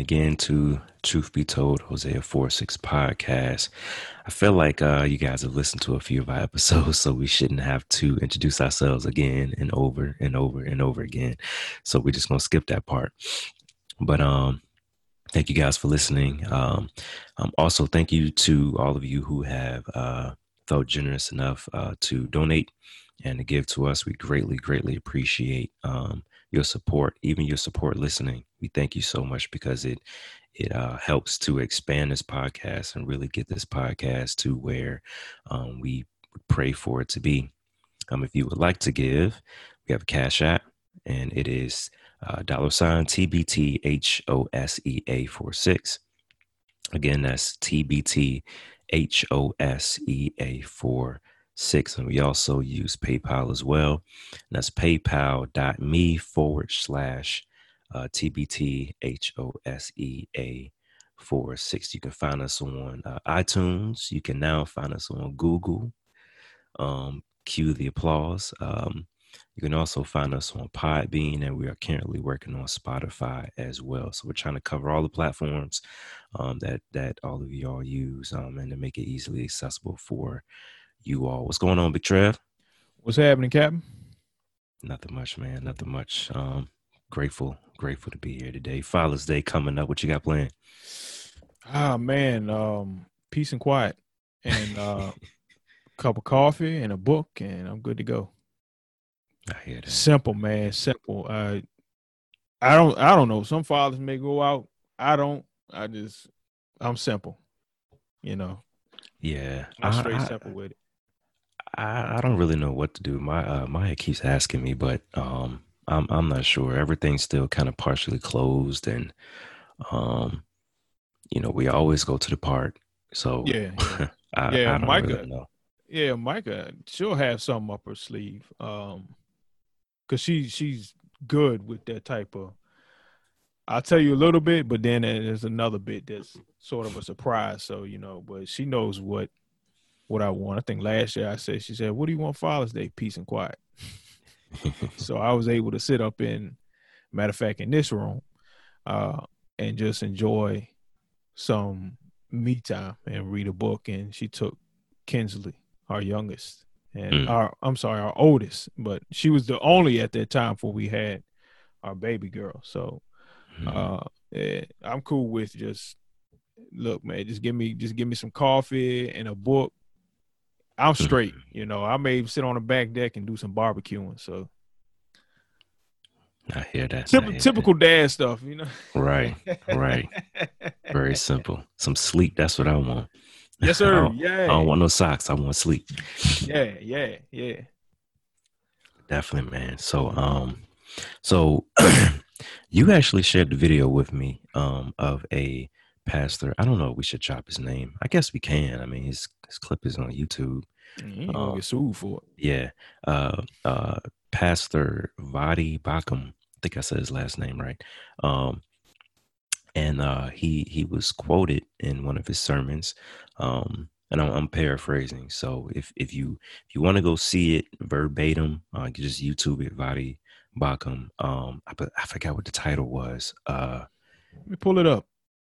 tuning again to Truth Be Told, Hosea 4 6 podcast. I feel like uh, you guys have listened to a few of our episodes, so we shouldn't have to introduce ourselves again and over and over and over again. So we're just going to skip that part. But um, thank you guys for listening. Um, um, also, thank you to all of you who have uh, felt generous enough uh, to donate and to give to us. We greatly, greatly appreciate um, your support, even your support listening. We thank you so much because it it uh, helps to expand this podcast and really get this podcast to where um, we pray for it to be. Um, if you would like to give, we have a cash app, and it is uh, dollar sign TBT H O S E A four six. Again, that's TBT H O S E A four six. And we also use PayPal as well. And that's paypal.me forward slash uh, TBT H O S E A four six. You can find us on uh, iTunes. You can now find us on Google. Um, cue the applause. Um, you can also find us on Podbean, and we are currently working on Spotify as well. So we're trying to cover all the platforms um, that that all of y'all use, um, and to make it easily accessible for you all. What's going on, Big Trev? What's happening, Captain? Nothing much, man. Nothing much. Um, grateful, grateful to be here today. Father's Day coming up. What you got planned? Ah man, um, peace and quiet, and uh, a cup of coffee and a book, and I'm good to go. I hear that. Simple, man. Simple. Uh, I don't. I don't know. Some fathers may go out. I don't. I just. I'm simple. You know. Yeah, I'm I, straight I, simple with it. I, I don't really know what to do. My uh, Maya keeps asking me, but um, I'm I'm not sure. Everything's still kind of partially closed, and um, you know, we always go to the park. So Yeah, yeah. I, Yeah, I Micah- really. Yeah, Micah, she'll have something up her sleeve. Um, cause she she's good with that type of. I'll tell you a little bit, but then there's another bit that's sort of a surprise. So you know, but she knows what what I want. I think last year I said she said, "What do you want Father's Day? Peace and quiet." so I was able to sit up in, matter of fact, in this room, uh, and just enjoy some me time and read a book. And she took Kinsley, our youngest, and Mm. our I'm sorry, our oldest, but she was the only at that time before we had our baby girl. So Mhm. uh yeah, I'm cool with just look, man, just give me just give me some coffee and a book. I'm straight, you know. I may sit on the back deck and do some barbecuing. So I hear that. I typical, hear typical dad stuff, you know. Right, right. Very simple. Some sleep. That's what I want. yes, I sir. don't, I don't want no socks. I want sleep. yeah, yeah, yeah. Definitely, man. So, um, so you actually shared the video with me, um, of a pastor. I don't know. if We should drop his name. I guess we can. I mean, his his clip is on YouTube. You Uh, get sued for it. Yeah. Uh, uh, Pastor Voddie Baucham. I think I said his last name right. Um, and uh, he he was quoted in one of his sermons. Um, and I'm, I'm paraphrasing. So if if you if you want to go see it verbatim, uh, you just YouTube it, Voddie Baucham. Um, I, but I forgot what the title was. Uh, Let me pull it up.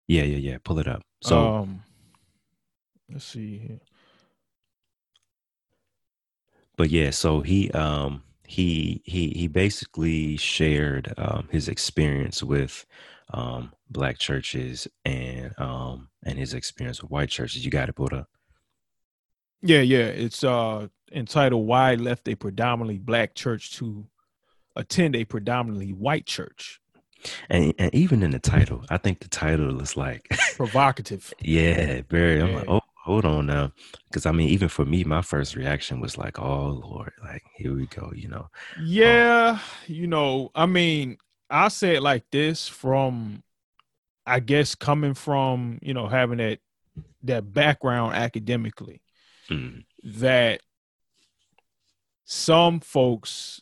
yeah, yeah, yeah. Pull it up. So um, let's see here. But yeah so he um he he he basically shared um his experience with um black churches and um and his experience with white churches you got it up Yeah, yeah. It's uh entitled Why Left a Predominantly Black Church to Attend a Predominantly White Church. and, and even in the title i think the title is like Provocative. yeah very i'm like oh hold on now because i mean even for me my first reaction was like oh lord like here we go you know Yeah, you know, I mean, I say it like this from I guess coming from you know having that that background academically, Mm. that some folks,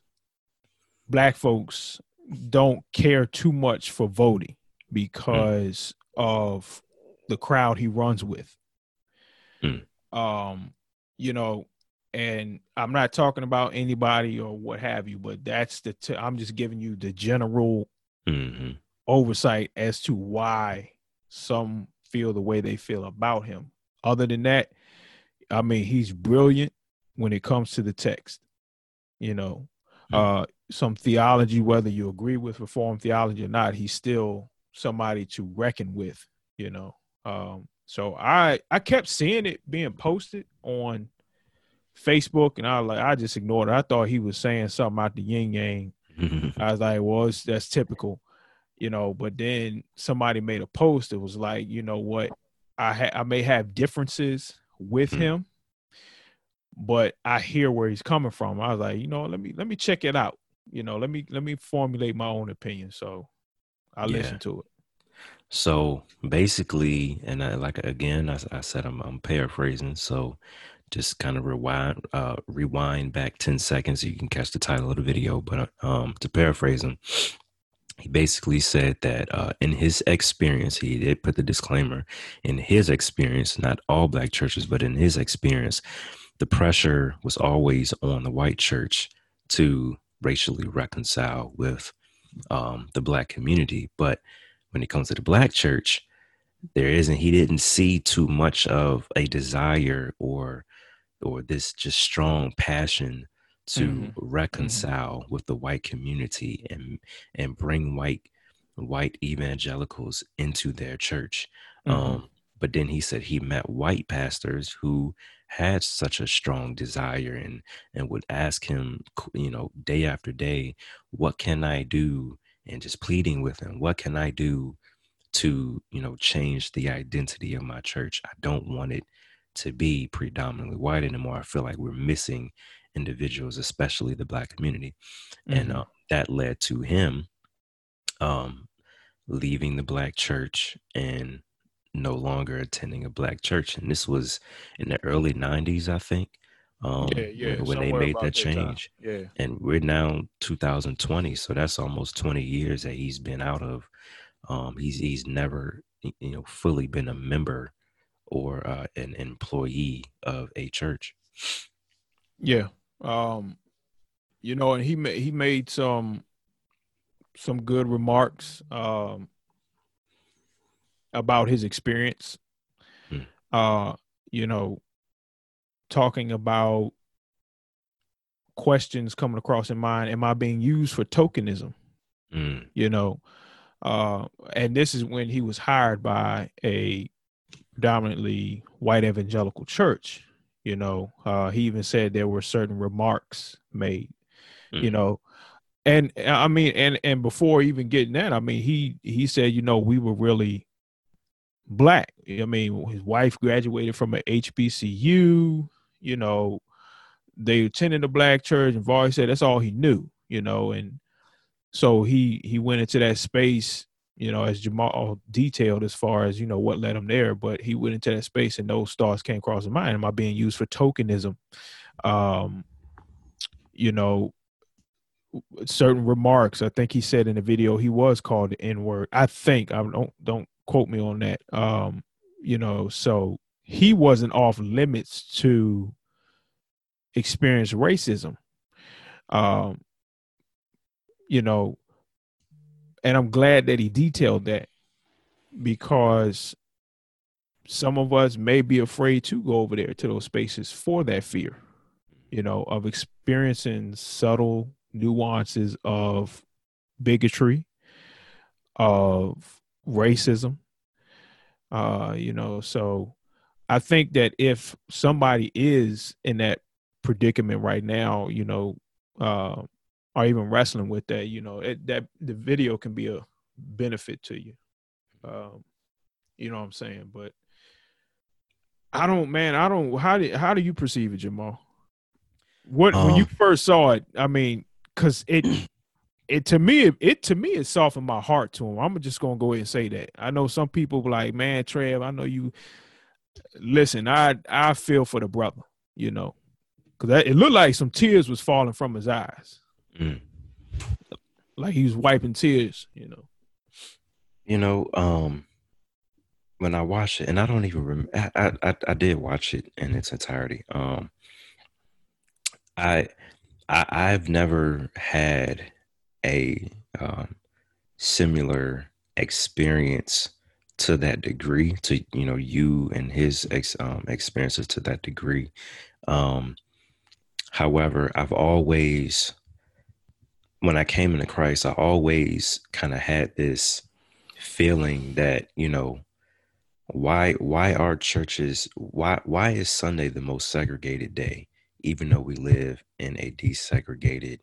black folks, don't care too much for Voddie because of the crowd he runs with. Mm. Um, you know, and I'm not talking about anybody or what have you, but that's the i I'm just giving you the general hmm oversight as to why some feel the way they feel about him. Other than that, I mean, he's brilliant when it comes to the text. You know, uh, some theology, whether you agree with Reformed theology or not, he's still somebody to reckon with. You know, um, so I I kept seeing it being posted on Facebook, and I like, I just ignored it. I thought he was saying something out the yin yang I was like, well, it's, that's typical, you know. But then somebody made a post. It was like, you know what, I ha- I may have differences with Mhm. him, but I hear where he's coming from. I was like, you know, let me let me check it out. You know, let me let me formulate my own opinion. So I Yeah. listened to it. So basically, and I, like again, I, I said I'm, I'm paraphrasing. So just kind of rewind, uh, rewind back ten seconds. So you can catch the title of the video. But um, to paraphrase him, he basically said that uh, in his experience, he did put the disclaimer. In his experience, not all black churches, but in his experience, the pressure was always on the white church to racially reconcile with um, the black community, but when it comes to the black church, there isn't. He didn't see too much of a desire or or this just strong passion to Mhm. reconcile with the white community and and bring white white evangelicals into their church. Mhm. Um, but then he said he met white pastors who had such a strong desire and and would ask him, you know, day after day, what can I do? And just pleading with him, what can I do to, you know, change the identity of my church? I don't want it to be predominantly white anymore. I feel like we're missing individuals, especially the black community. And Mhm. uh, that led to him um, leaving the black church and no longer attending a black church. And this was in the early 90s, I think, um, yeah, yeah. when, when they made that time. change. Yeah. And we're now 2020, so that's almost 20 years that he's been out of. Um, he's he's never you know fully been a member or uh, an employee of a church. Yeah. Um, you know, and he made he made some some good remarks um about his experience. Hmm. Uh, you know, talking about questions coming across in mind, am I being used for tokenism? Mm, You know, uh, and this is when he was hired by a predominantly white evangelical church. You know, uh, he even said there were certain remarks made. You mm, know, and I mean, and and before even getting that, I mean, he he said, you know, we were really black. I mean, his wife graduated from a HBCU. You know, they attended a black church, and Voddie said that's all he knew. You know, and so he he went into that space. You know, as Jamal detailed as far as you know what led him there, but he went into that space, and those thoughts came across his mind. Am I being used for tokenism? Um, you know, certain remarks. I think he said in the video he was called the N word. I think I don't don't quote me on that. Um, you know, so he wasn't off limits to experience racism. Um, you know, and I'm glad that he detailed that because some of us may be afraid to go over there to those spaces for that fear, you know, of experiencing subtle nuances of bigotry, of racism. Uh, you know, so I think that if somebody is in that predicament right now, you know, uh, or even wrestling with that, you know, it, that the video can be a benefit to you. Um, you know what I'm saying? But I don't, man, I don't. How do how do you perceive it, Jamal? What when you Um, first saw it? I mean, because it it to me it, it to me it softened my heart to him. I'm just gonna go ahead and say that. I know some people like, man, Trev, I know you. Listen, I I feel for the brother, you know, because it looked like some tears was falling from his eyes, Mm. like he was wiping tears, you know. You know, um, when I watched it, and I don't even remember, I, I I did watch it in its entirety. Um, I I I've never had a um, similar experience to that degree to you know you and his ex, um, experiences to that degree. Um, however, I've always when I came into Christ, I always kind of had this feeling that you know why why are churches why why is Sunday the most segregated day, even though we live in a desegregated,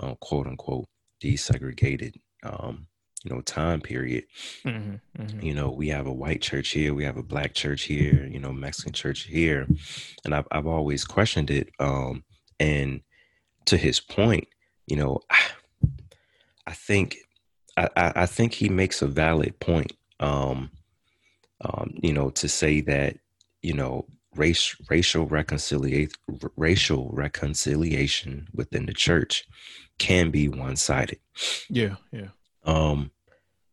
uh, quote unquote desegregated um, you know time period. Mm-hmm, mm-hmm. You know, we have a white church here, we have a black church here, you know, Mexican church here, and I've I've always questioned it. Um, and to his point, you know, I think I, I think he makes a valid point. Um, um, you know, to say that you know race racial reconciliation racial reconciliation within the church can be one sided. Yeah, yeah. Um,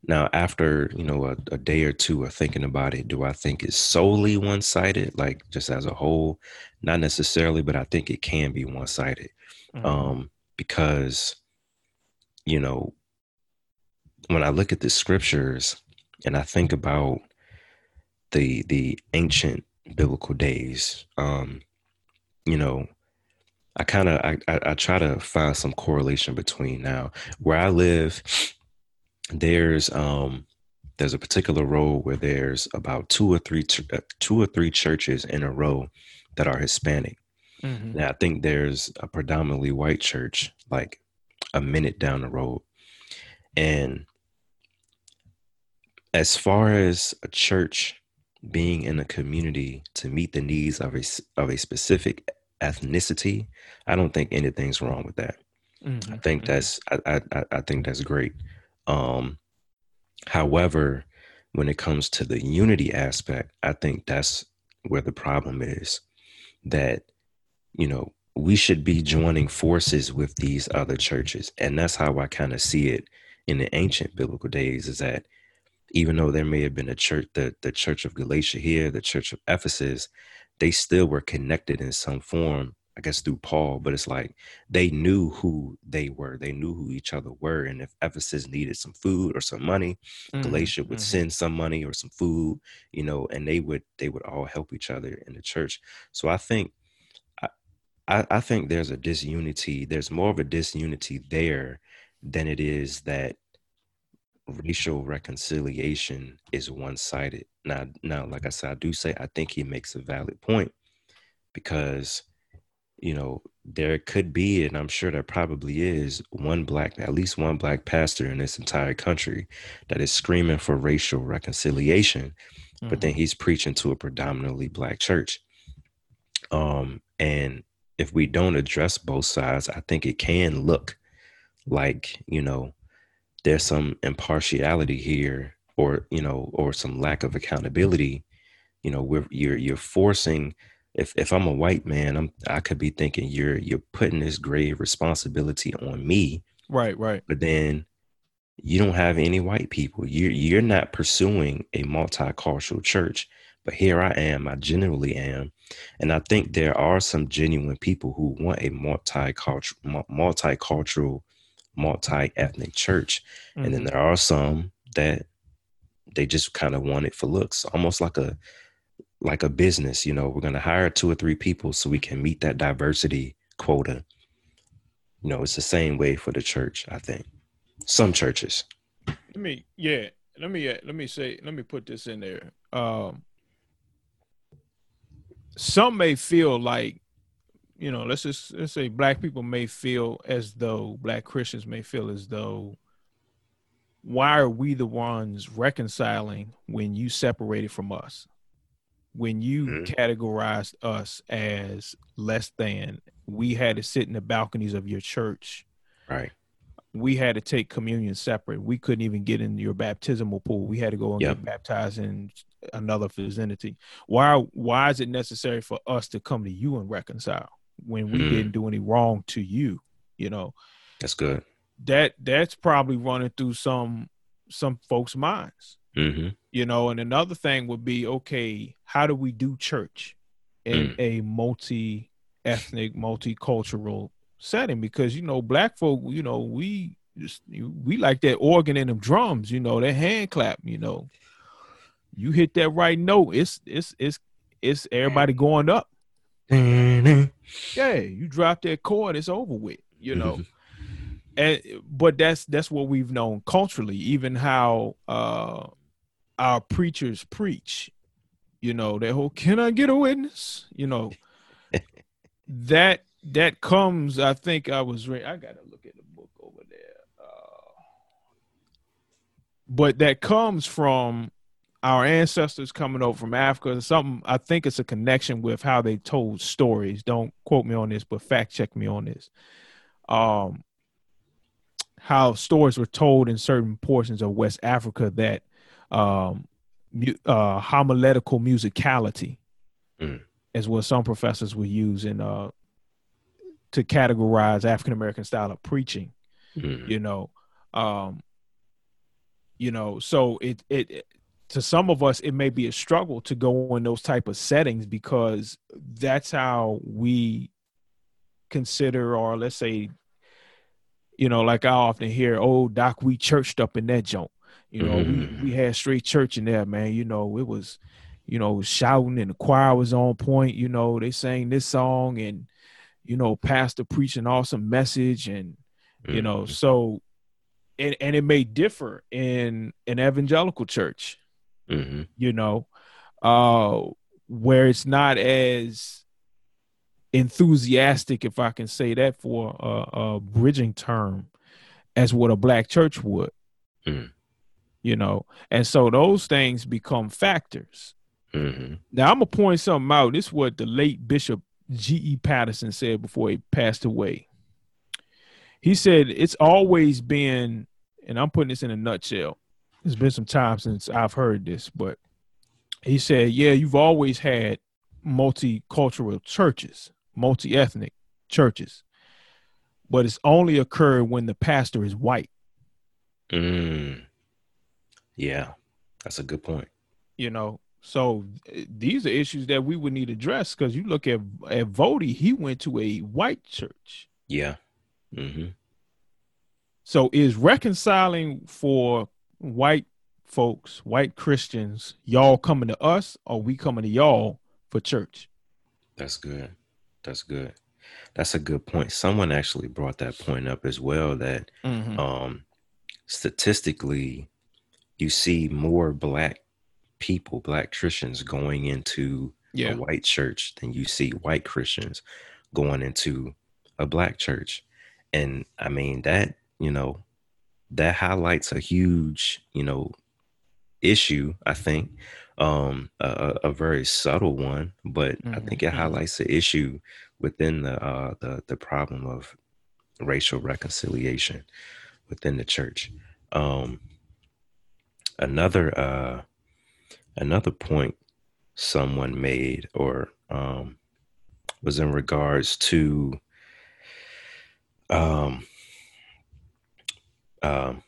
now, after you know a, a, day or two of thinking about it, do I think it's solely one sided, like just as a whole? Not necessarily, but I think it can be one sided, mm-hmm. um, because you know when I look at the scriptures and I think about the the ancient biblical days, um, you know, I kind of I, I, I try to find some correlation between now where I live. There's um there's a particular row where there's about two or three uh, two or three churches in a row that are Hispanic. Mm-hmm. Now I think there's a predominantly white church like a minute down the road, and as far as a church being in a community to meet the needs of a of a specific ethnicity, I don't think anything's wrong with that. Mm-hmm. I think mm-hmm. that's I, I I think that's great. Um, however, when it comes to the unity aspect, I think that's where the problem is. That you know we should be joining forces with these other churches, and that's how I kind of see it in the ancient biblical days. Is that even though there may have been a church, the, the church of Galatia here, the church of Ephesus, they still were connected in some form, I guess through Paul, but it's like they knew who they were. They knew who each other were. And if Ephesus needed some food or some money, mm-hmm. Galatia would mm-hmm. send some money or some food, you know, and they would they would all help each other in the church. So I think I, I think there's a disunity, there's more of a disunity there than it is that racial reconciliation is one-sided. Now, now, like I said, I do say I think he makes a valid point because you know there could be, and I'm sure there probably is, one black, at least one black pastor in this entire country that is screaming for racial reconciliation, mm-hmm. but then mm-hmm. he's preaching to a predominantly black church. Um, and if we don't address both sides, I think it can look like you know there's some impartiality here or you know or some lack of accountability you know where you're you're forcing if if i'm a white man i'm i could be thinking you're you're putting this grave responsibility on me right right but then you don't have any white people you're you're not pursuing a multicultural church but here i am i genuinely am and i think there are some genuine people who want a multicultural multicultural multi-ethnic church mm-hmm. and then mm-hmm. there are some that they just kind of want it for looks almost like a like a business you know we're going to hire two or three people so we can meet that diversity quota. You know it's the same way for the church i think. Some churches. Let me yeah let me uh, let me say let me put this in there. Um some may feel like you know, let's just let's say black people may feel as though black Christians may feel as though why are we the ones reconciling when you separated from us? When you mm-hmm. categorized us as less than, we had to sit in the balconies of your church. Right. we had to take communion separate. We couldn't even get in your baptismal pool. We had to go and Yep. get baptized in another vicinity. Why why is it necessary for us to come to you and reconcile when we Mm. didn't do any wrong to you? You know, That's good. that that's probably running through some some folks' minds. Hmm You know, and another thing would be okay, how do we do church in Mm. a multi ethnic, multicultural setting? Because you know, black folk, you know, we just we like that organ and them drums, you know, that hand clap, you know. You hit that right note, it's it's it's it's everybody going up. Mm-hmm. Yeah, you drop that chord, it's over with, you know. and but that's that's what we've known culturally even how uh our preachers preach you know that whole can i get a witness? You know that that comes i think i was re- i gotta look at the book over there uh, but that comes from our ancestors coming over from africa. Something i think it's a connection with how they told stories. Don't quote me on this but fact check me on this. Um how stories were told in certain portions of West Africa that um, uh, homiletical musicality Mm. is what some professors would use in uh, to categorize African American style of preaching. Mhm. You know, um, you know, so it, it it to some of us it may be a struggle to go in those type of settings because that's how we consider or let's say you know, like I often hear, "Oh, Doc, we churched up in that joint." You know, Mhm. we we had straight church in there, man. You know, it was, you know, shouting and the choir was on point. You know, they sang this song and, you know, pastor preaching awesome message and, you know, Mhm. so, and and it may differ in an evangelical church Mhm. you know, uh, where it's not as enthusiastic, if I can say that for a, a bridging term, as what a black church would, Mm. You know, and so those things become factors. Mhm. Now I'm gonna point something out. This is what the late Bishop G. E. Patterson said before he passed away. He said it's always been, and I'm putting this in a nutshell. It's been some time since I've heard this, but he said, "Yeah, you've always had multicultural churches, multi-ethnic churches, but it's only occurred when the pastor is white." Mm. Yeah, that's a good point. you know so these are issues that we would need to address because you look at at Voddie, he went to a white church Yeah. Mm-hmm. so is reconciling for white folks white christians y'all coming to us or we coming to y'all for church That's good. That's good. That's a good point. Someone actually brought that point up as well that mm-hmm. um statistically you see more black people, black Christians going into yeah a white church than you see white Christians going into a black church. And I mean that, you know, that highlights a huge, you know, issue, I think. Um a, a very subtle one, but I Mhm, think it mhm. highlights the issue within the uh the the problem of racial reconciliation within the church. Um another uh another point someone made or um was in regards to um um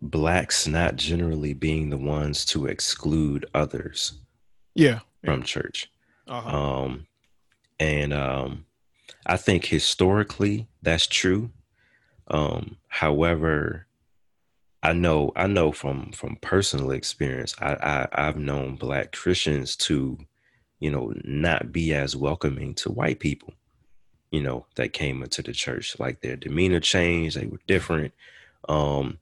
blacks not generally being the ones to exclude others yeah. from church. Uh-huh. um and um i think historically that's true. Um however i know i know from from personal experience i, I i've known black christians to you know not be as welcoming to white people you know that came into the church. Like their demeanor changed they were different. Um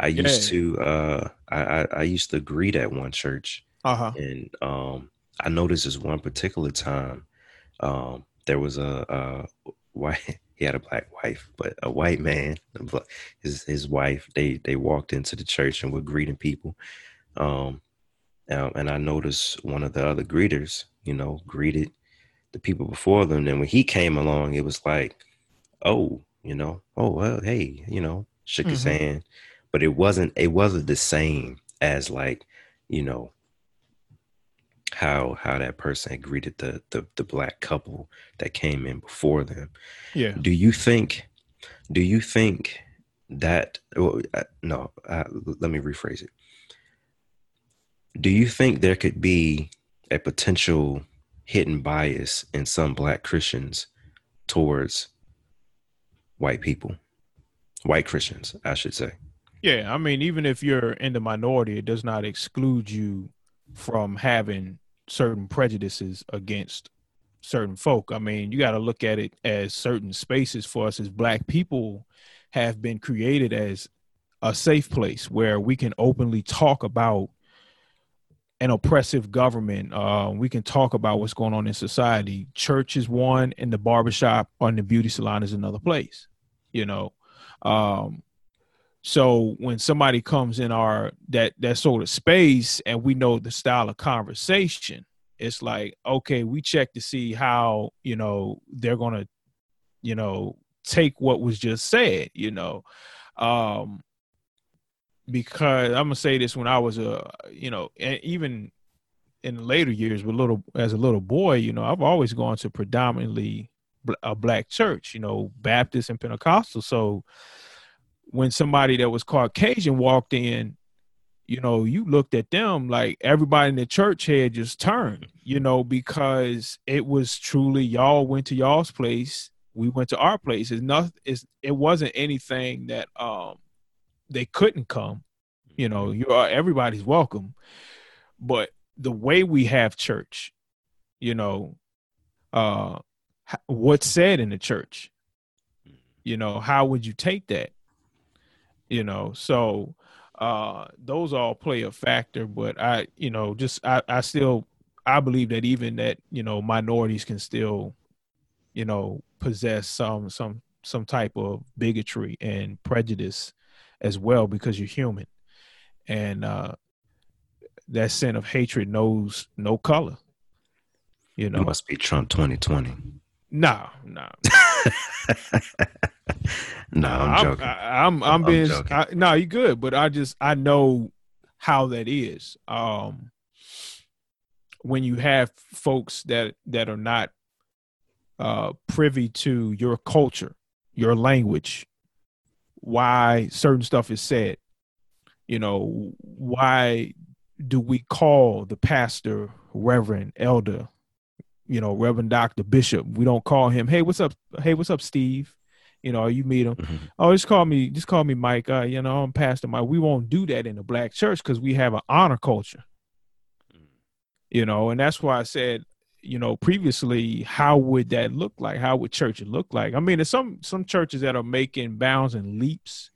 i used Yeah. to uh I, I i used to greet at one church uh-huh. and um I noticed this one particular time um there was a, a white he had a black wife but a white man his his wife they they walked into the church and were greeting people. Um and I noticed one of the other greeters you know greeted the people before them. And when he came along it was like oh you know oh well hey you know shook mm-hmm. his hand, but it wasn't it wasn't the same as like, you know, how how that person greeted the, the the black couple that came in before them. Yeah. Do you think do you think that well, uh, no, uh, let me rephrase it. Do you think there could be a potential hidden bias in some black Christians towards white people? White Christians, I should say. Yeah, I mean, even if you're in the minority, it does not exclude you from having certain prejudices against certain folk. I mean, you got to look at it as certain spaces for us as black people have been created as a safe place where we can openly talk about an oppressive government. Uh, we can talk about what's going on in society. Church is one, and the barbershop or the beauty salon is another place. You know, um, so when somebody comes in our that that sort of space and we know the style of conversation, it's like, okay, we check to see how, you know, they're gonna, you know, take what was just said, you know. Um because I'm gonna say this when I was a, you know, and even in later years with little as a little boy, you know, I've always gone to predominantly a black church, you know, Baptist and Pentecostal. So when somebody that was Caucasian walked in, you know, you looked at them like everybody in the church had just turned, you know, because it was truly y'all went to y'all's place, we went to our place. It's nothing. It's it wasn't anything that um they couldn't come. You know, you are everybody's welcome, but the way we have church, you know, uh, what's said in the church, you know, how would you take that? You know so uh those all play a factor but i you know just i i still i believe that even that you know minorities can still you know possess some some some type of bigotry and prejudice as well because you're human. And uh that sin of hatred knows no color you know? it must be trump 2020 no no no, I'm joking. I, am I'm, I'm, being I, no, you good, but I just I know how that is. Um, when you have folks that that are not uh, privy to your culture, your language, why certain stuff is said. You know, why do we call the pastor, reverend, elder, you know, reverend doctor, bishop? We don't call him, hey, what's up? Hey, what's up, Steve? You know, you meet them. Mm-hmm. Oh, just call me, just call me Mike. Uh, you know, I'm Pastor Mike. We won't do that in the black church because we have an honor culture. Mm. You know, and that's why I said, you know, previously, how would that look like? How would church look like? I mean, there's some some churches that are making bounds and leaps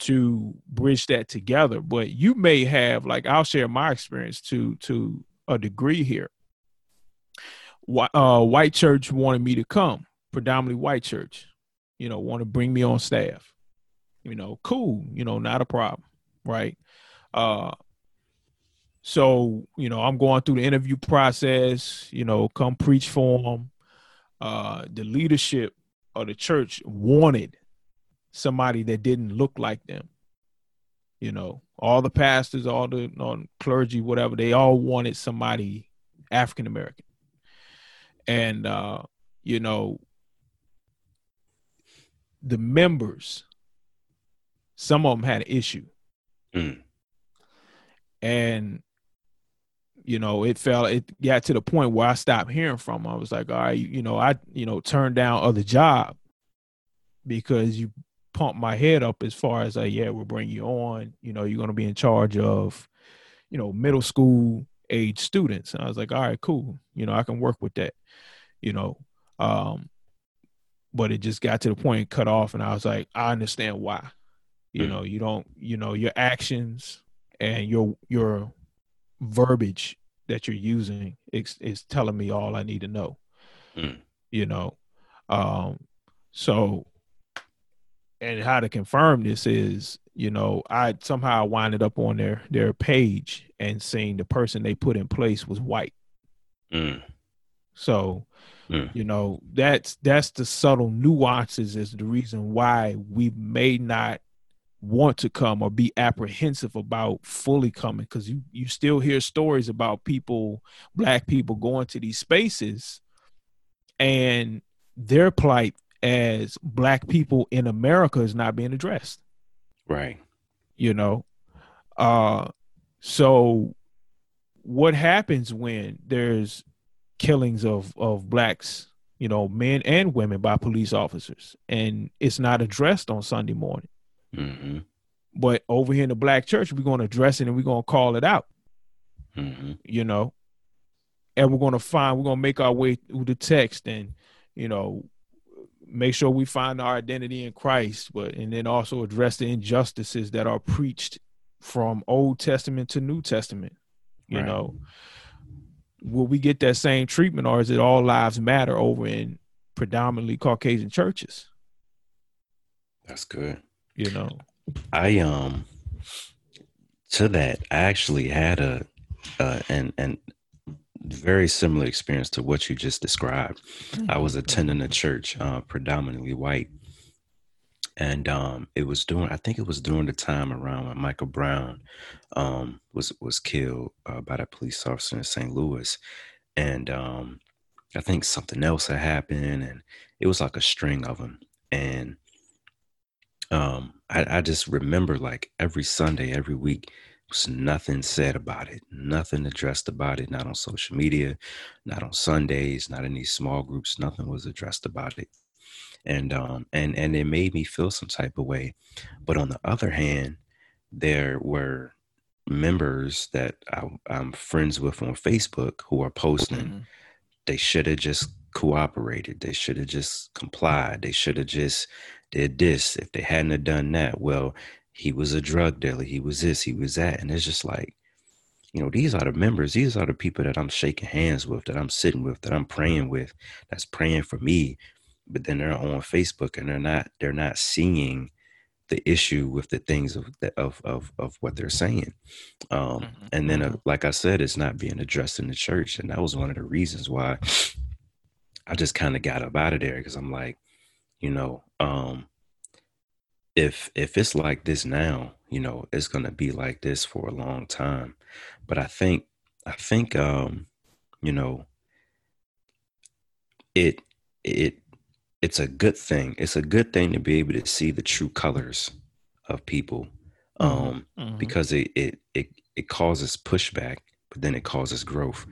to bridge that together, but you may have, like, I'll share my experience to to a degree here. Uh, white church wanted me to come, predominantly white church you know, want to bring me on staff. You know, cool, you know, not a problem, right? Uh so, you know, I'm going through the interview process, you know, come preach for them. Uh the leadership of the church wanted somebody that didn't look like them. You know, all the pastors, all the clergy, whatever, they all wanted somebody African American. And uh, you know, the members, some of them had an issue. Mm. And you know, it fell it got to the point where I stopped hearing from them. I was like, all right, you know, I, you know, turned down other job because you pump my head up as far as like, yeah, we'll bring you on. You know, you're gonna be in charge of, you know, middle school age students. And I was like, all right, cool. You know, I can work with that. You know, um, but it just got to the point cut off and i was like i understand why you mm know you don't you know your actions and your your verbiage that you're using is, is telling me all i need to know mm. you know um so and how to confirm this is you know i somehow winded up on their their page and seeing the person they put in place was white mm. so Mm. You know, that's that's the subtle nuances is the reason why we may not want to come or be apprehensive about fully coming because you you still hear stories about people black people going to these spaces and their plight as black people in america is not being addressed right you know uh so what happens when there's killings of of blacks you know men and women by police officers and it's not addressed on sunday morning mm-hmm. but over here in the black church we're going to address it and we're going to call it out Mm-hmm. you know and we're going to find we're going to make our way through the text and you know make sure we find our identity in christ but and then also address the injustices that are preached from old testament to new testament you Right. know will we get that same treatment or is it all lives matter over in predominantly caucasian churches? That's good. You know? I um to that I actually had a uh and and very similar experience to what you just described. I was attending a church uh predominantly white and um it was during I think it was during the time around when Michael Brown um was was killed uh, by that police officer in St. Louis and um I think something else had happened and it was like a string of them and um I, I just remember like every sunday every week was nothing said about it nothing addressed about it not on social media not on sundays not in these small groups nothing was addressed about it and um and and it made me feel some type of way but on the other hand there were members that I, i'm friends with on facebook who are posting Mhm. they should have just cooperated. They should have just complied. They should have just did this. If they hadn't have done that, well, he was a drug dealer. He was this. He was that. And it's just like, you know, these are the members. These are the people that I'm shaking hands with, that I'm sitting with, that I'm praying with, that's praying for me. But then they're on Facebook and they're not. They're not seeing the issue with the things of of of, of what they're saying. Um, Mhm. and then, uh, Mhm. like I said, it's not being addressed in the church, and that was one of the reasons why I just kind of got up out of there because I'm like, you know, um, if if it's like this now, you know, it's gonna be like this for a long time. But I think I think um, you know, it it it's a good thing. It's a good thing to be able to see the true colors of people. Um, Mhm. because it it it it causes pushback, but then it causes growth.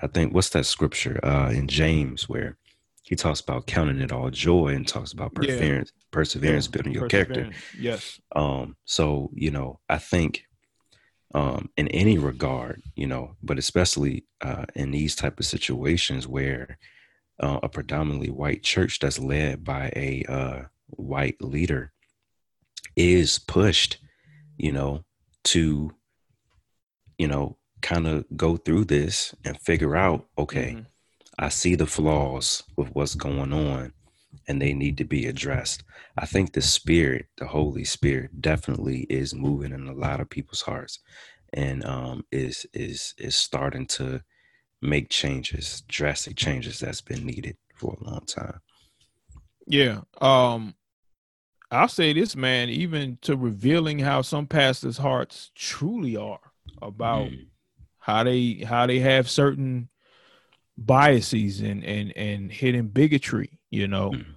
I think what's that scripture uh, in James where he talks about counting it all joy and talks about Yeah. perseverance, perseverance Yeah, building your character. Yes. Um, so you know, I think um, in any regard, you know, but especially uh, in these type of situations where uh, a predominantly white church that's led by a uh, white leader is pushed, you know, to, you know, kind of go through this and figure out, okay, Mhm. I see the flaws with what's going on and they need to be addressed. I think the spirit, the Holy Spirit definitely is moving in a lot of people's hearts and um is is is starting to make changes, drastic changes that's been needed for a long time. Yeah. Um I'll say this, man, even to revealing how some pastors' hearts truly are about Mm, how they how they have certain biases and and and hidden bigotry, you know. mm,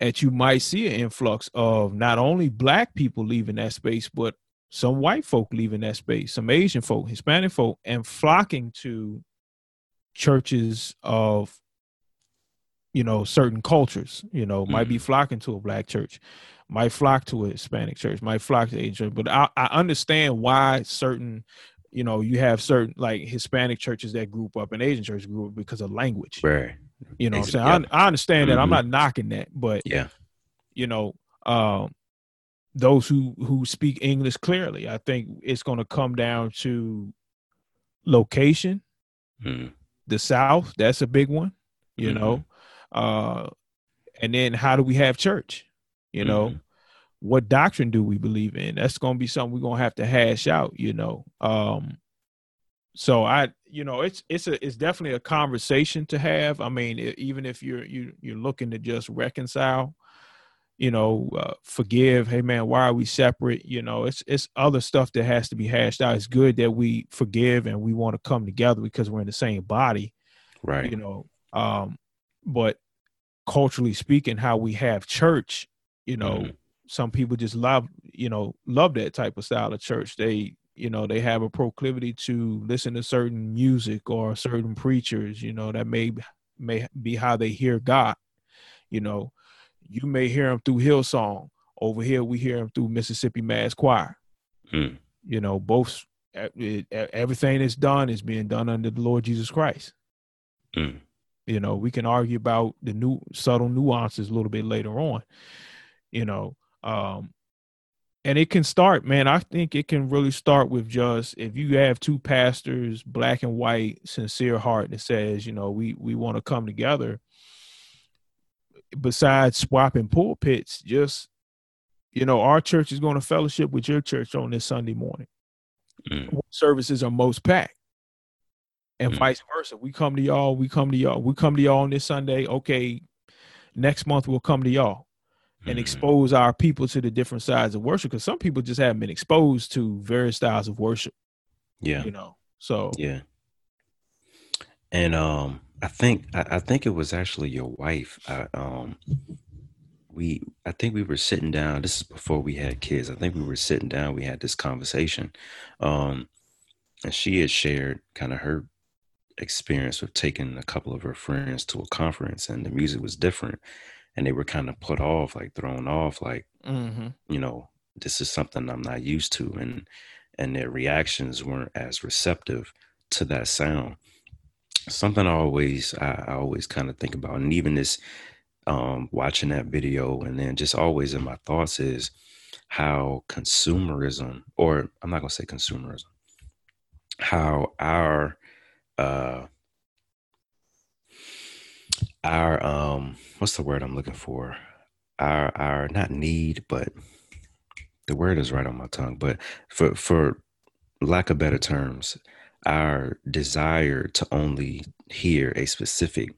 That you might see an influx of not only black people leaving that space, but some white folk leaving that space, some Asian folk, Hispanic folk, and flocking to churches of you know certain cultures you know might be flocking to a black church might flock to a hispanic church might flock to asian church but I, I understand why certain you know you have certain like hispanic churches that group up and asian churches group up because of language right. you know what i'm saying. I, I understand that i'm Mhm. not knocking that but Yeah. you know um those who who speak english clearly i think it's going to come down to location Mm, the south that's a big one you Mhm. know uh and then how do we have church you know? Mhm. what doctrine do we believe in? That's going to be something we're going to have to hash out you know? Um so i you know it's it's a it's definitely a conversation to have. I mean even if you're you you're looking to just reconcile you know, uh, forgive. Hey, man, why are we separate? You know, it's it's other stuff that has to be hashed out. It's good that we forgive and we want to come together because we're in the same body, right? You know, um, but culturally speaking, how we have church, you know, mm-hmm. some people just love, you know, love that type of style of church. They, you know, they have a proclivity to listen to certain music or certain preachers. You know, that may may be how they hear God. You know, you may hear them through Hillsong. Over here, we hear them through Mississippi Mass Choir. Mm. You know, both everything that's done is being done under the Lord Jesus Christ. Mm. You know, we can argue about the new subtle nuances a little bit later on. You know, um, and it can start, man. I think it can really start with just if you have two pastors, black and white, sincere heart that says, you know, we we want to come together besides swapping pulpits, just you know, our church is going to fellowship with your church on this Sunday morning. Mm. Services are most packed. And mm. vice versa. We come to y'all, we come to y'all, we come to y'all on this Sunday. Okay, next month we'll come to y'all and mm. expose our people to the different sides of worship because some people just haven't been exposed to various styles of worship. Yeah. You know. So Yeah. And um I think I, I think it was actually your wife. I, um, we I think we were sitting down. This is before we had kids. I think we were sitting down. We had this conversation, um, and she had shared kind of her experience with taking a couple of her friends to a conference, and the music was different, and they were kind of put off, like thrown off, like mm-hmm. you know, this is something I'm not used to, and and their reactions weren't as receptive to that sound something I always I, always kind of think about, and even this um, watching that video, and then just always in my thoughts is how consumerism, or I'm not gonna say consumerism, how our uh, our um, what's the word I'm looking for? Our our not need, but the word is right on my tongue, but for for lack of better terms, our desire to only hear a specific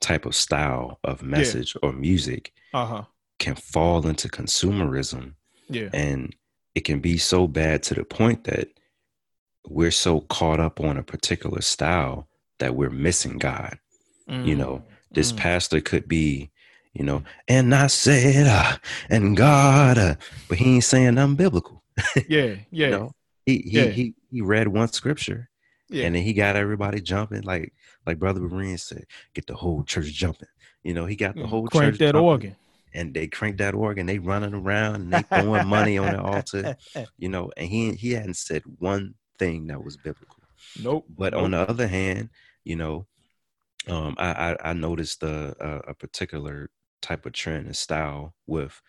type of style of message yeah. or music uh-huh. can fall into consumerism. Yeah. And it can be so bad to the point that we're so caught up on a particular style that we're missing God. Mm. You know, this mm. pastor could be, you know, and I said, uh, and God, uh, but he ain't saying nothing biblical. Yeah, yeah. you know, he, he, yeah. he, he read one scripture yeah. And then he got everybody jumping, like like Brother Berean said, get the whole church jumping. You know, he got the whole crank church that jumping, organ. And they crank that organ, they running around and they throwing money on the altar, you know, and he he hadn't said one thing that was biblical. Nope. But nope. on the other hand, you know, um, I, I, I noticed a, a, a particular type of trend and style with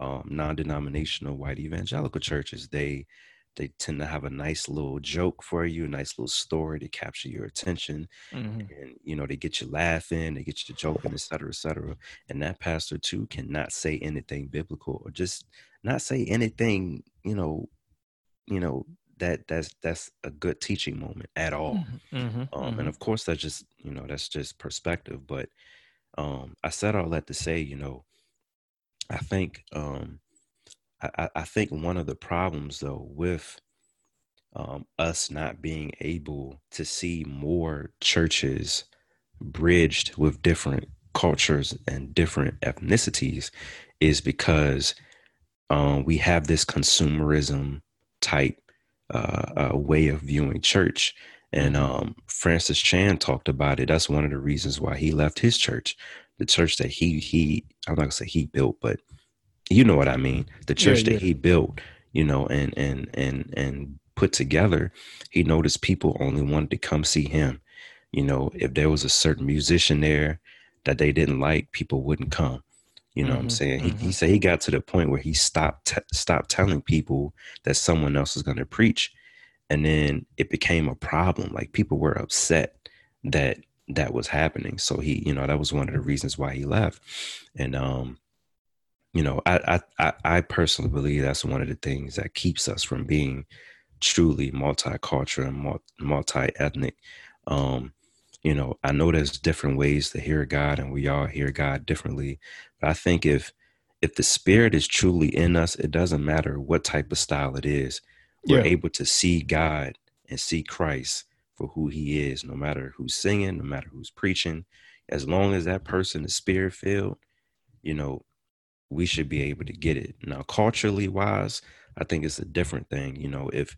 um, non-denominational white evangelical churches. They they tend to have a nice little joke for you, a nice little story to capture your attention. Mm-hmm. And, you know, they get you laughing, they get you joking, et cetera, et cetera. And that pastor too cannot say anything biblical or just not say anything, you know, you know, that that's that's a good teaching moment at all. Mm-hmm. mm-hmm. Um, mm-hmm. and of course that's just, you know, that's just perspective. But um I said all that to say, you know, I think um I, I think one of the problems though with um, us not being able to see more churches bridged with different cultures and different ethnicities is because um, we have this consumerism type uh, uh, way of viewing church. And um, Francis Chan talked about it. That's one of the reasons why he left his church, the church that he he I'm not gonna say he built, but you know what I mean. The church yeah, that he built, you know, and and and and put together, he noticed people only wanted to come see him. You know, if there was a certain musician there that they didn't like, people wouldn't come. You know mm-hmm, what I'm mm-hmm, saying? Mm-hmm. He, he mm-hmm. said he got to the point where he stopped t- stopped telling people that someone else was going to preach, and then it became a problem. Like people were upset that that was happening. So he, you know, that was one of the reasons why he left. And um, you know, I, I I personally believe that's one of the things that keeps us from being truly multicultural and multi-ethnic. Um, you know, I know there's different ways to hear God, and we all hear God differently. But I think if if the spirit is truly in us, it doesn't matter what type of style it is. We're Yeah. able to see God and see Christ for who he is, no matter who's singing, no matter who's preaching. As long as that person is spirit filled, you know, we should be able to get it. Now, culturally wise, I think it's a different thing. You know, if,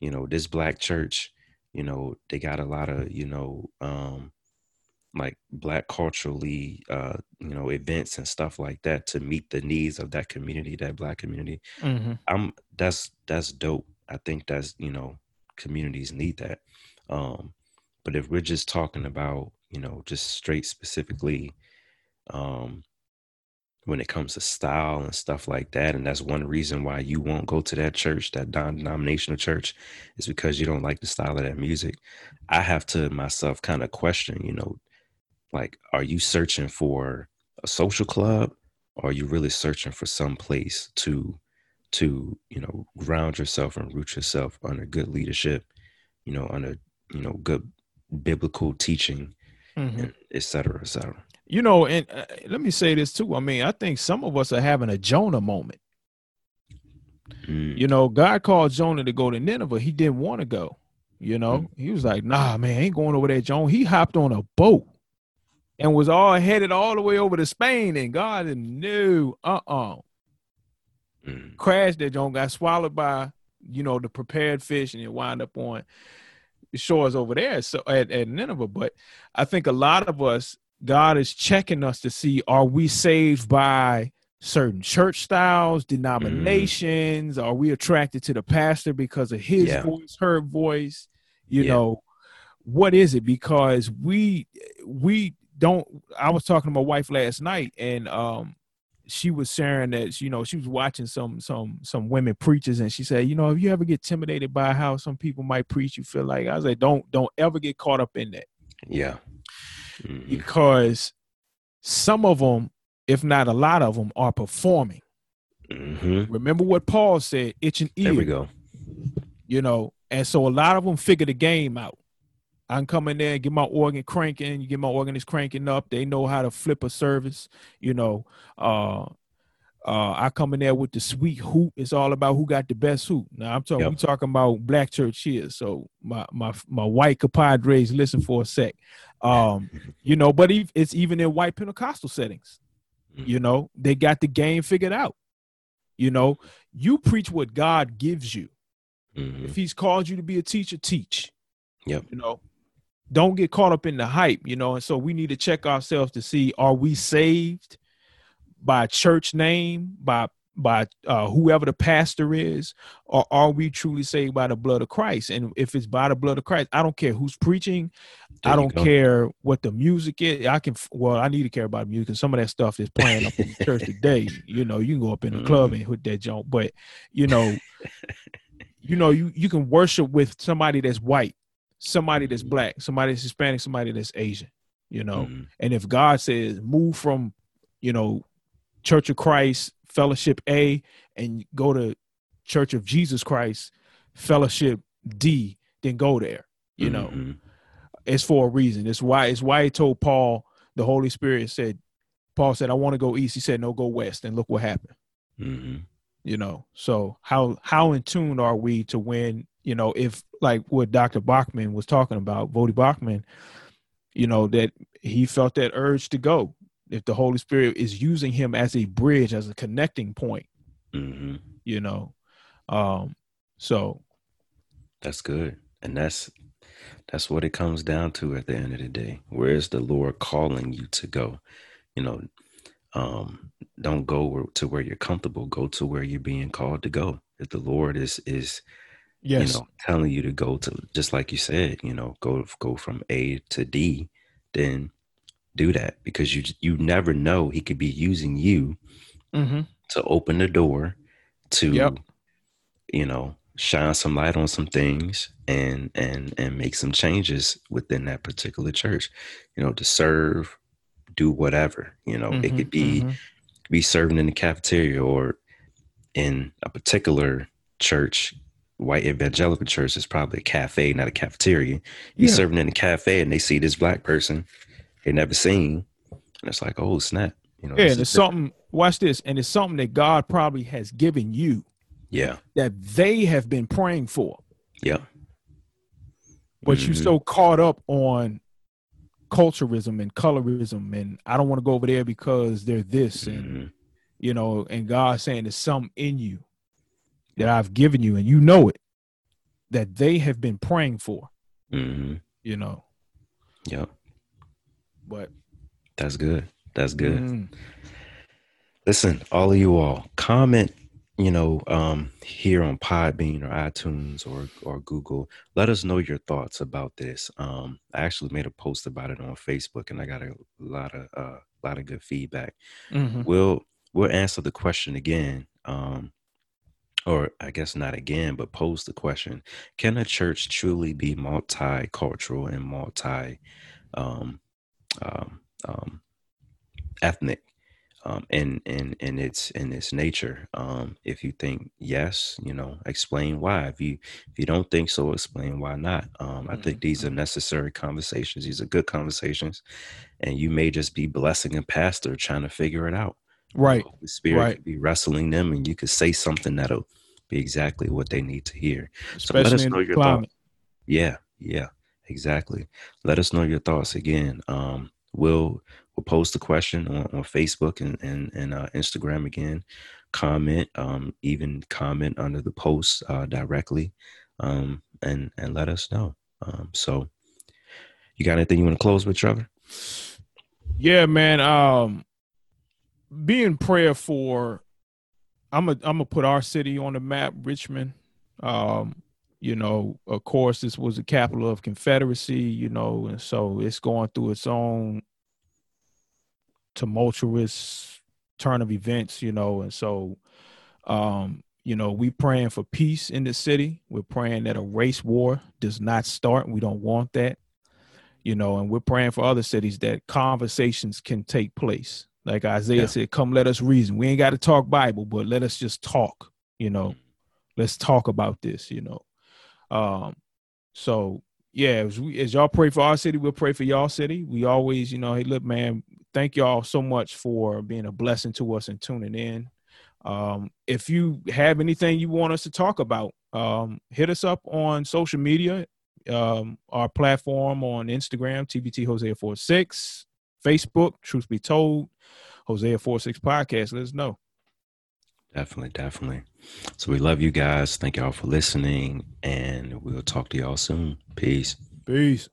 you know, this black church, you know, they got a lot of, you know, um, like black culturally uh you know events and stuff like that to meet the needs of that community that black community Mm-hmm. i'm that's that's dope i think that's you know communities need that um but if we're just talking about you know just straight specifically um when it comes to style and stuff like that and that's one reason why you won't go to that church that non-denominational church is because you don't like the style of that music i have to myself kind of question you know like are you searching for a social club or are you really searching for some place to to you know ground yourself and root yourself under good leadership you know under you know good biblical teaching Mm-hmm. and et cetera et cetera You know, and uh, let me say this too. I mean, I think some of us are having a Jonah moment. Mm, You know, God called Jonah to go to Nineveh. He didn't want to go. You know, he was like, "Nah, man, I ain't going over there, Jonah." He hopped on a boat and was all headed all the way over to Spain. And God knew, uh, uh mm, crashed there. Jonah got swallowed by, you know, the prepared fish, and it wound up on the shores over there. So at, at Nineveh. But I think a lot of us, God is checking us to see are we saved by certain church styles, denominations? Are we attracted to the pastor because of his Yeah. voice, her voice? You Yeah. know, what is it? Because we we don't. I was talking to my wife last night, and um, she was sharing that you know she was watching some some some women preachers, and she said, you know, if you ever get intimidated by how some people might preach, you feel like I was like, don't don't ever get caught up in that yeah Mhm. because some of them, if not a lot of them, are performing. Mhm. Remember what Paul said, itch and there we go you know, and so a lot of them figure the game out. I can come in there and get my organ cranking. You get my organ is cranking up. They know how to flip a service. You know, uh, uh, I come in there with the sweet hoop. It's all about who got the best hoop. Now I'm talking. Yep. We talking about black church here. So my my my white compadres, listen for a sec. Um, you know, but it's even in white Pentecostal settings. You know, they got the game figured out. You know, you preach what God gives you. Mhm. If He's called you to be a teacher, teach. Yep. You know, don't get caught up in the hype. You know, and so we need to check ourselves to see: Are we saved by church name, by by uh, whoever the pastor is, or are we truly saved by the blood of Christ? And if it's by the blood of Christ, I don't care who's preaching. There I don't care what the music is. I can well, I need to care about music because some of that stuff is playing up in the church today. You know, you can go up in the club and hit that joint, but you know, you know, you you can worship with somebody that's white, somebody that's black, somebody that's Hispanic, somebody that's Asian. You know, Mhm. and if God says move from, you know, Church of Christ Fellowship A and go to Church of Jesus Christ Fellowship D, then go there. You know, Mhm. it's for a reason. It's why it's why he told Paul, the Holy Spirit said, Paul said, I want to go east. He said, No, go west. And look what happened. Mhm. You know, so how how in tune are we to when, you know, if like what Dr. Baucham was talking about, Voddie Baucham, you know, that he felt that urge to go. If the Holy Spirit is using him as a bridge, as a connecting point, Mhm. you know. Um, so That's good. And that's that's what it comes down to at the end of the day. Where is the Lord calling you to go? You know, um, don't go to where you're comfortable. Go to where you're being called to go. If the Lord is is yes, you know telling you to go to, just like you said, you know, go go from A to D, then do that because you you never know He could be using you hmm to open the door to Yep. you know shine some light on some things and and and make some changes within that particular church you know to serve do whatever you know it could be mhm. be serving in the cafeteria or in a particular church white evangelical church is probably a cafe not a cafeteria you Yeah. serving in a cafe and they see this black person they never seen and it's like oh snap you know Yeah, and it's something watch this, and it's something that God probably has given you Yeah. that they have been praying for, Yeah. but you Mhm. so caught up on culturism and colorism, and I don't want to go over there because they're this, and Mhm. you know, and God saying there's something in you that I've given you, and you know it, that they have been praying for, Mhm. you know. Yep. But That's good. That's good. mm, Listen, all of you all, comment, you know, um, here on Podbean or iTunes or or Google. Let us know your thoughts about this. Um, I actually made a post about it on Facebook, and I got a lot of uh, lot of good feedback. mhm. We'll we'll answer the question again, um, or I guess not again, but pose the question: Can a church truly be multicultural and multi um, um, um, ethnic? um, in in in its in its nature. Um, if you think yes, you know, explain why. If you if you don't think so, explain why not. Um, I think these are necessary conversations. These are good conversations, and you may just be blessing a pastor trying to figure it out. right, The Spirit right. could be wrestling them, and you could say something that'll be exactly what they need to hear. So let us know your climate. Yeah, yeah, exactly. Let us know your thoughts again. Um, we'll we'll post the question on, on Facebook and and, and uh, Instagram again. Comment, um, even comment under the post uh, directly, um, and and let us know. Um, so, you got anything you want to close with, Trevor? Yeah, man. Um, be in prayer for. I'm a. I'm gonna put our city on the map, Richmond. Um, you know, of course, this was the capital of Confederacy. You know, and so it's going through its own tumultuous turn of events. You know, and so, um, you know, we praying for peace in the city. We're praying that a race war does not start. We don't want that you know, and we're praying for other cities that conversations can take place. Like Isaiah Yeah. said, come let us reason. We ain't got to talk Bible, but let us just talk, you know. Let's talk about this, you know. Um, so yeah, as, we, as y'all pray for our city, we'll pray for y'all city. We always, you know, hey, look, man, thank y'all so much for being a blessing to us and tuning in. Um, if you have anything you want us to talk about, um, hit us up on social media um, our platform on Instagram, TBT Hosea 46, Facebook, Truth Be Told, Hosea 46 Podcast. Let us know. Definitely, definitely. So we love you guys. Thank y'all for listening, and we'll talk to y'all soon. Peace. Peace.